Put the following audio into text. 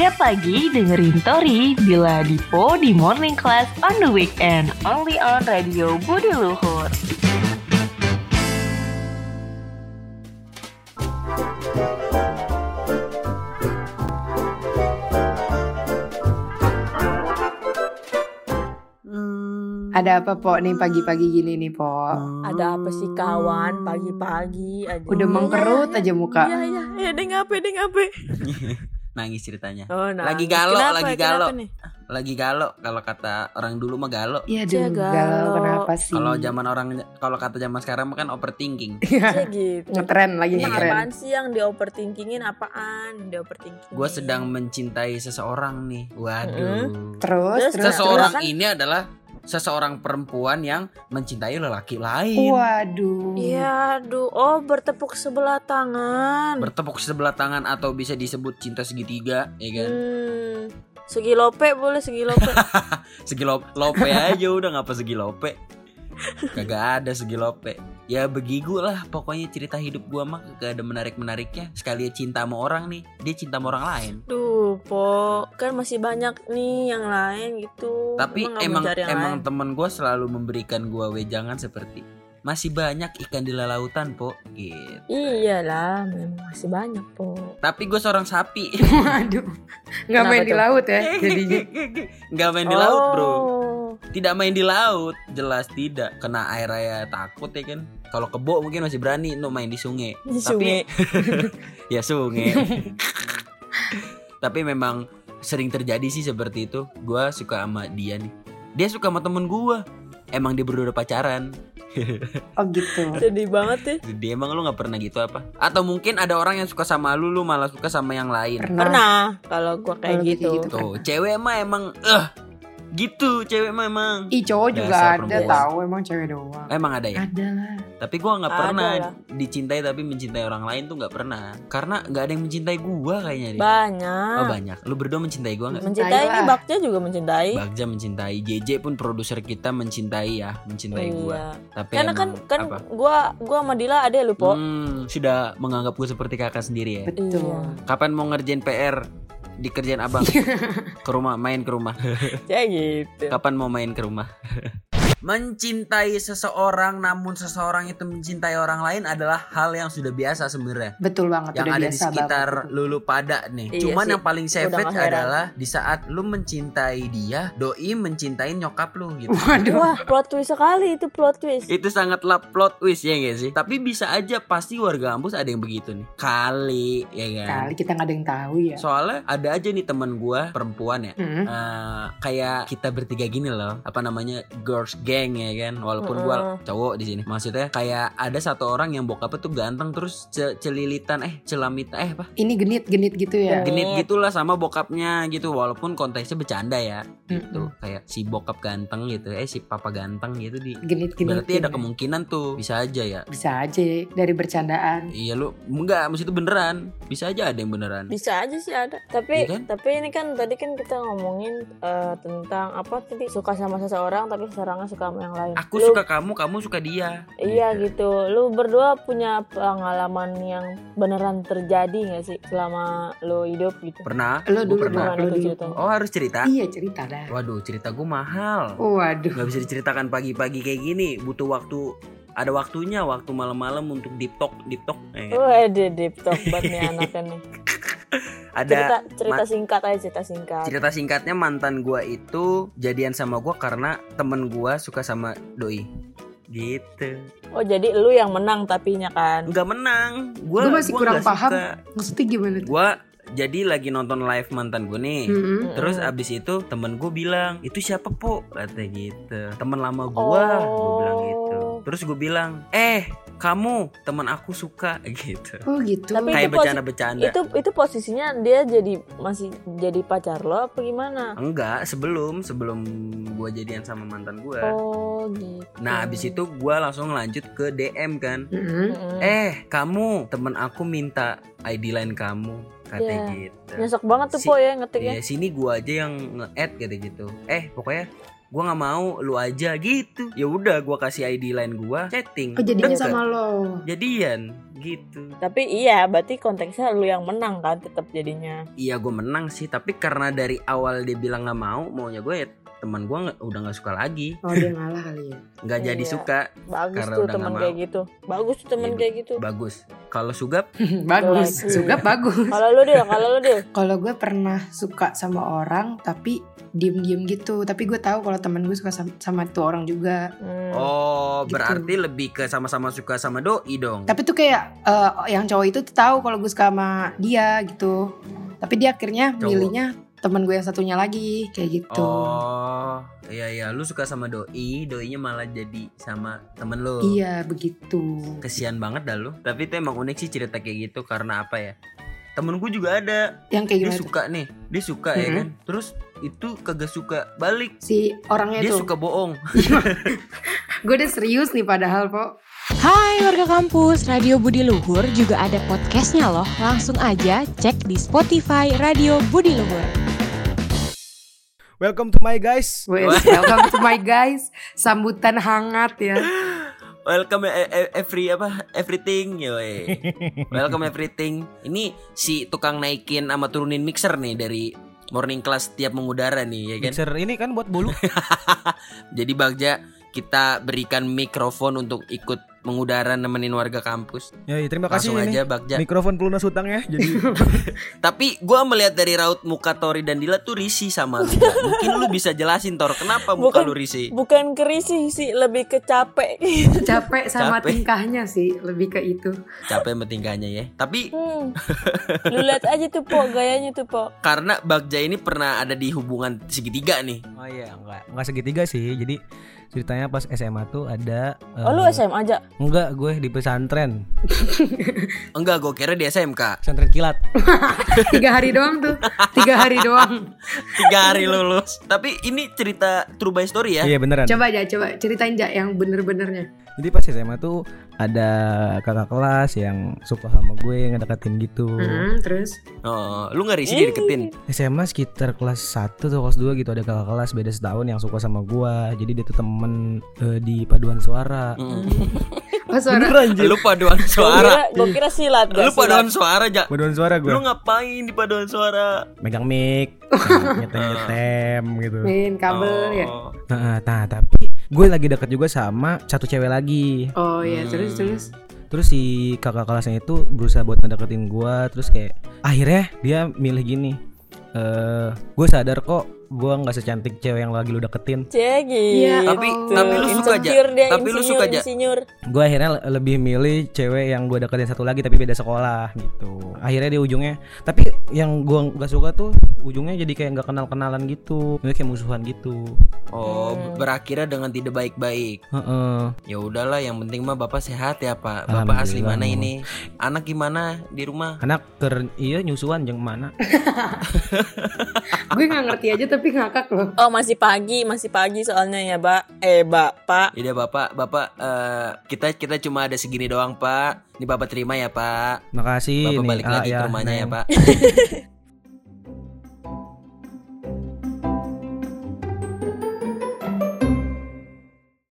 Tiap pagi dengerin Tori Bila Dipo di Morning Class on the weekend Only on Radio Budi Luhur Ada apa po nih pagi-pagi gini nih po? Ada apa sih kawan pagi-pagi aja. Udah mengkerut aja muka. Iya iya, ya deng apa deng apa. nangis ceritanya Oh, nah. Lagi galau, Kenapa, lagi kenapa galau. nih? lagi galau kalau kata orang dulu mah galau Iya Cia, dulu galau. kenapa sih? kalau zaman orang kalau kata zaman sekarang mah kan overthinking Cia gitu. ngetren lagi Ini ngetren. apaan sih yang di overthinkingin apaan? Di overthinking. gue sedang mencintai seseorang nih waduh Terus Terus, terus seseorang terus. ini adalah seseorang perempuan yang mencintai lelaki lain Waduh. Iya, aduh. Oh, bertepuk sebelah tangan. bertepuk sebelah tangan atau bisa disebut cinta segitiga ya kan Hmm. Segi lope boleh segi lope. segi lo- lope aja udah ngapa segi lope kagak ada segi lope ya begigu lah pokoknya cerita hidup gua mah gak ada menarik menariknya sekali cinta sama orang nih dia cinta sama orang lain Duh, po, kan masih banyak nih yang lain gitu. tapi emang emang lain? temen gua selalu memberikan gua wejangan seperti masih banyak ikan di lautan po. Gitu. Iyalah, memang masih banyak po. tapi gue seorang sapi. Waduh. Nggak main di laut ya jadinya. nggak main di laut bro. Oh. tidak main di laut. Jelas tidak. Kena air raya takut ya kan. Kalau kebo mungkin masih berani no main di sungai. Di tapi ya sungai tapi memang sering terjadi sih seperti itu gua suka sama dia nih dia suka sama temen gua emang dia berdua udah pacaran Oh gitu. Sedih banget ya. dia emang lu nggak pernah gitu apa atau mungkin ada orang yang suka sama lu lu malah suka sama yang lain Pernah. Pernah kalau gua kayak kayak gitu. gitu. tuh cewek mah emang eh gitu cewek mah emang Ih cowok juga Dasar ada perempuan. tahu emang cewek doang. emang ada ya Ada lah. Tapi gua nggak pernah lah. dicintai tapi mencintai orang lain tuh nggak pernah. Karena nggak ada yang mencintai gua kayaknya deh. Banyak. Oh banyak. Lu berdua mencintai gua nggak? Mencintai ini. Bagja juga mencintai. Bagja mencintai, JJ pun produser kita mencintai ya, mencintai gua. Iya. Tapi Karena kan emang kan gua gua sama Dila ada lu, Po. Hmm, sudah menganggap gua seperti kakak sendiri ya. Betul. Iya. Kapan mau ngerjain PR? Dikerjain abang. Ke rumah main ke rumah. Ya gitu. kapan mau main ke rumah mencintai seseorang namun seseorang itu mencintai orang lain adalah hal yang sudah biasa sebenarnya Betul banget yang udah ada biasa di sekitar banget. lulu pada nih. Iya Cuman sih, yang paling savage adalah di saat lu mencintai dia, doi mencintai nyokap lu gitu. Waduh. Wah, plot twist sekali itu plot twist. Itu sangatlah plot twist ya gak sih? Tapi bisa aja pasti warga kampus ada yang begitu nih. Kali ya kan. Kali kita nggak ada yang tahu ya. Soalnya ada aja nih teman gua perempuan ya. Hmm. Eh, kayak kita bertiga gini loh apa namanya girls gang ya kan walaupun gua Mm-mm. cowok di sini maksudnya kayak ada satu orang yang bokapnya tuh ganteng terus ce- celilitan eh celamita eh apa Ini genit-genit gitu ya. Genit. genit gitulah sama bokapnya gitu walaupun konteksnya bercanda ya gitu Mm-mm. kayak si bokap ganteng gitu eh si papa ganteng gitu di Genit-genit. berarti ada kemungkinan tuh bisa aja ya Bisa aja ya, dari bercandaan. iya lu enggak maksud itu beneran bisa aja ada yang beneran Bisa aja sih ada. Tapi Iya kan? tapi ini kan tadi kan kita ngomongin eh, tentang apa tadi suka sama seseorang tapi seseorangnya suka sama yang lain. aku Lu- suka kamu kamu suka dia Iya Gitu. gitu. Lu berdua punya pengalaman yang beneran terjadi gak sih selama lu hidup gitu? pernah Lo Gua dulu pernah tuh dulu. oh harus cerita Iya cerita dah. waduh cerita gue mahal Waduh. nggak bisa diceritakan pagi-pagi kayak gini butuh waktu ada waktunya waktu malam-malam untuk deep talk deep talk eh, di deep talk banget nih anaknya nih. Ada Cerita cerita singkat aja cerita singkat. cerita singkatnya mantan gua itu jadian sama gua karena temen gua suka sama doi gitu Oh jadi lu yang menang tapinya kan? nggak menang gua Gua masih gua kurang paham. suka. Maksudnya gimana tuh? gua jadi lagi nonton live mantan gue nih Mm-mm. Terus Mm-mm. abis itu temen gue bilang itu siapa po kata gitu temen lama gua gue bilang gitu Oh. terus gue bilang eh kamu temen aku suka gitu Oh gitu. Tapi kayak bercanda-bercanda Itu itu posisinya dia jadi masih jadi pacar lo apa gimana? enggak sebelum sebelum gue jadian sama mantan gue Oh gitu. nah abis itu gue langsung lanjut ke DM kan Mm-mm. Mm-mm. eh kamu temen aku minta ID line kamu kata Iya. gitu Nyesek banget tuh Si- po ya ngetiknya. Iya sini gua aja yang nge-add gitu gitu. Eh pokoknya gua nggak mau lu aja gitu ya udah gua kasih ID line gua chatting Oh jadinya Deket. sama lo. jadian gitu Tapi iya, berarti konteksnya lu yang menang kan tetap jadinya. iya gue menang sih tapi karena dari awal dia bilang nggak mau maunya gue ya teman gue nggak udah nggak suka lagi Oh dia ngalah kali ya. nggak jadi Iya. suka Bagus Karena tuh udah teman nggak kayak gitu. Bagus tuh teman Iya, kayak gitu. bagus kalau sugap bagus. Suka bagus. Kalau lu deh, kalau lu deh. Kalau gue pernah suka sama orang tapi diem-diem gitu. Tapi gue tahu kalau temen gue suka sama, sama tuh orang juga. Hmm. oh Gitu. berarti lebih ke sama-sama suka sama doi dong Tapi tuh kayak eh, yang cowok itu tuh tahu kalau gue suka sama dia gitu. Tapi dia akhirnya Cowok. milihnya temen gue yang satunya lagi kayak gitu. oh iya iya lu suka sama doi doinya malah jadi sama temen lu Iya begitu. kesian banget dah lu tapi itu emang unik sih cerita kayak gitu karena apa ya temen gue juga ada Yang kayak dia gimana? tuh? suka nih dia suka ya Mhm. kan terus itu kagak suka balik Si orangnya dia tuh. suka bohong Gue udah serius nih padahal kok. Hai warga kampus, Radio Budi Luhur juga ada podcastnya loh. Langsung aja cek di Spotify Radio Budi Luhur. Welcome to my guys. Welcome to my guys. Sambutan hangat ya. welcome e- e- every apa everything yoi welcome everything ini si tukang naikin sama turunin mixer nih dari morning class tiap mengudara nih ya kan Mixer ini kan buat bolu. jadi Bagja kita berikan mikrofon untuk ikut mengudara nemenin warga kampus ya, terima kasih langsung ini. aja Bagja Mikrofon pelunas hutang ya. Jadi Tapi gua melihat dari raut muka Tori dan Dila tuh risih sama lu. Mungkin lu bisa jelasin Tor, kenapa muka Bukan- lu risih? Bukan kerisih sih, lebih ke capek. Capek sama Capek. tingkahnya sih, lebih ke itu. Capek sama tingkahnya ya. Tapi Hmm. Lu lihat aja tuh po gayanya tuh po. karena Bagja ini pernah ada di hubungan segitiga nih. Oh iya, enggak enggak segitiga sih. Jadi ceritanya pas SMA tuh ada Oh lu eh, SMA aja. Enggak, gue di pesantren. Enggak, gue kira di SMK. Pesantren kilat. Tiga hari doang tuh. Tiga hari doang. Tiga hari lulus. Tapi ini cerita true by story ya. Iya beneran. Coba aja, coba ceritain aja yang bener-benernya. Jadi pas SMA tuh ada kakak kelas yang suka sama gue ngedeketin gitu. Hmm, terus Oh, lu nggak risih dideketin? SMA sekitar kelas 1 atau kelas 2 gitu ada kakak kelas beda setahun yang suka sama gua. Jadi dia tuh temen eh, di paduan suara. Mm. suara Lu paduan suara. kira, gua kira silat gak Lu paduan silat. suara aja. Paduan suara gue. Lu ngapain di paduan suara? Megang mic, nyetem-nyetem gitu. main kabel ya. Oh. Nah, nah, tapi gue lagi deket juga sama satu cewek lagi. Oh iya, terus terus. Terus si kakak kelasnya itu berusaha buat ngedeketin gue, terus kayak akhirnya dia milih gini. Eh, gue sadar kok gue nggak secantik cewek yang lagi lu deketin. Cek Iya, gitu. Tapi Oh. tapi lu suka aja. Dia, Tapi lu insinyur, suka aja. Gue akhirnya le- lebih milih cewek yang gue deketin satu lagi tapi beda sekolah gitu. Akhirnya di ujungnya, tapi yang gue nggak suka tuh ujungnya jadi kayak nggak kenal kenalan gitu, Jadi kayak musuhan gitu. Oh, Hmm. Berakhirnya dengan tidak baik-baik. Heeh. Ya udahlah, yang penting mah bapak sehat ya pak. Bapak asli mana ini? Anak gimana di rumah? Anak ker iya nyusuan jeng mana? Gue nggak ngerti aja tapi ngakak loh. Oh masih pagi, masih pagi soalnya ya, Mbak. Eh, Bapak. Ya bapak, bapak eh, kita kita cuma ada segini doang pak. Ini bapak terima ya pak. Makasih Bapak nih. balik Ah, lagi ke ya, rumahnya ya Neng. pak.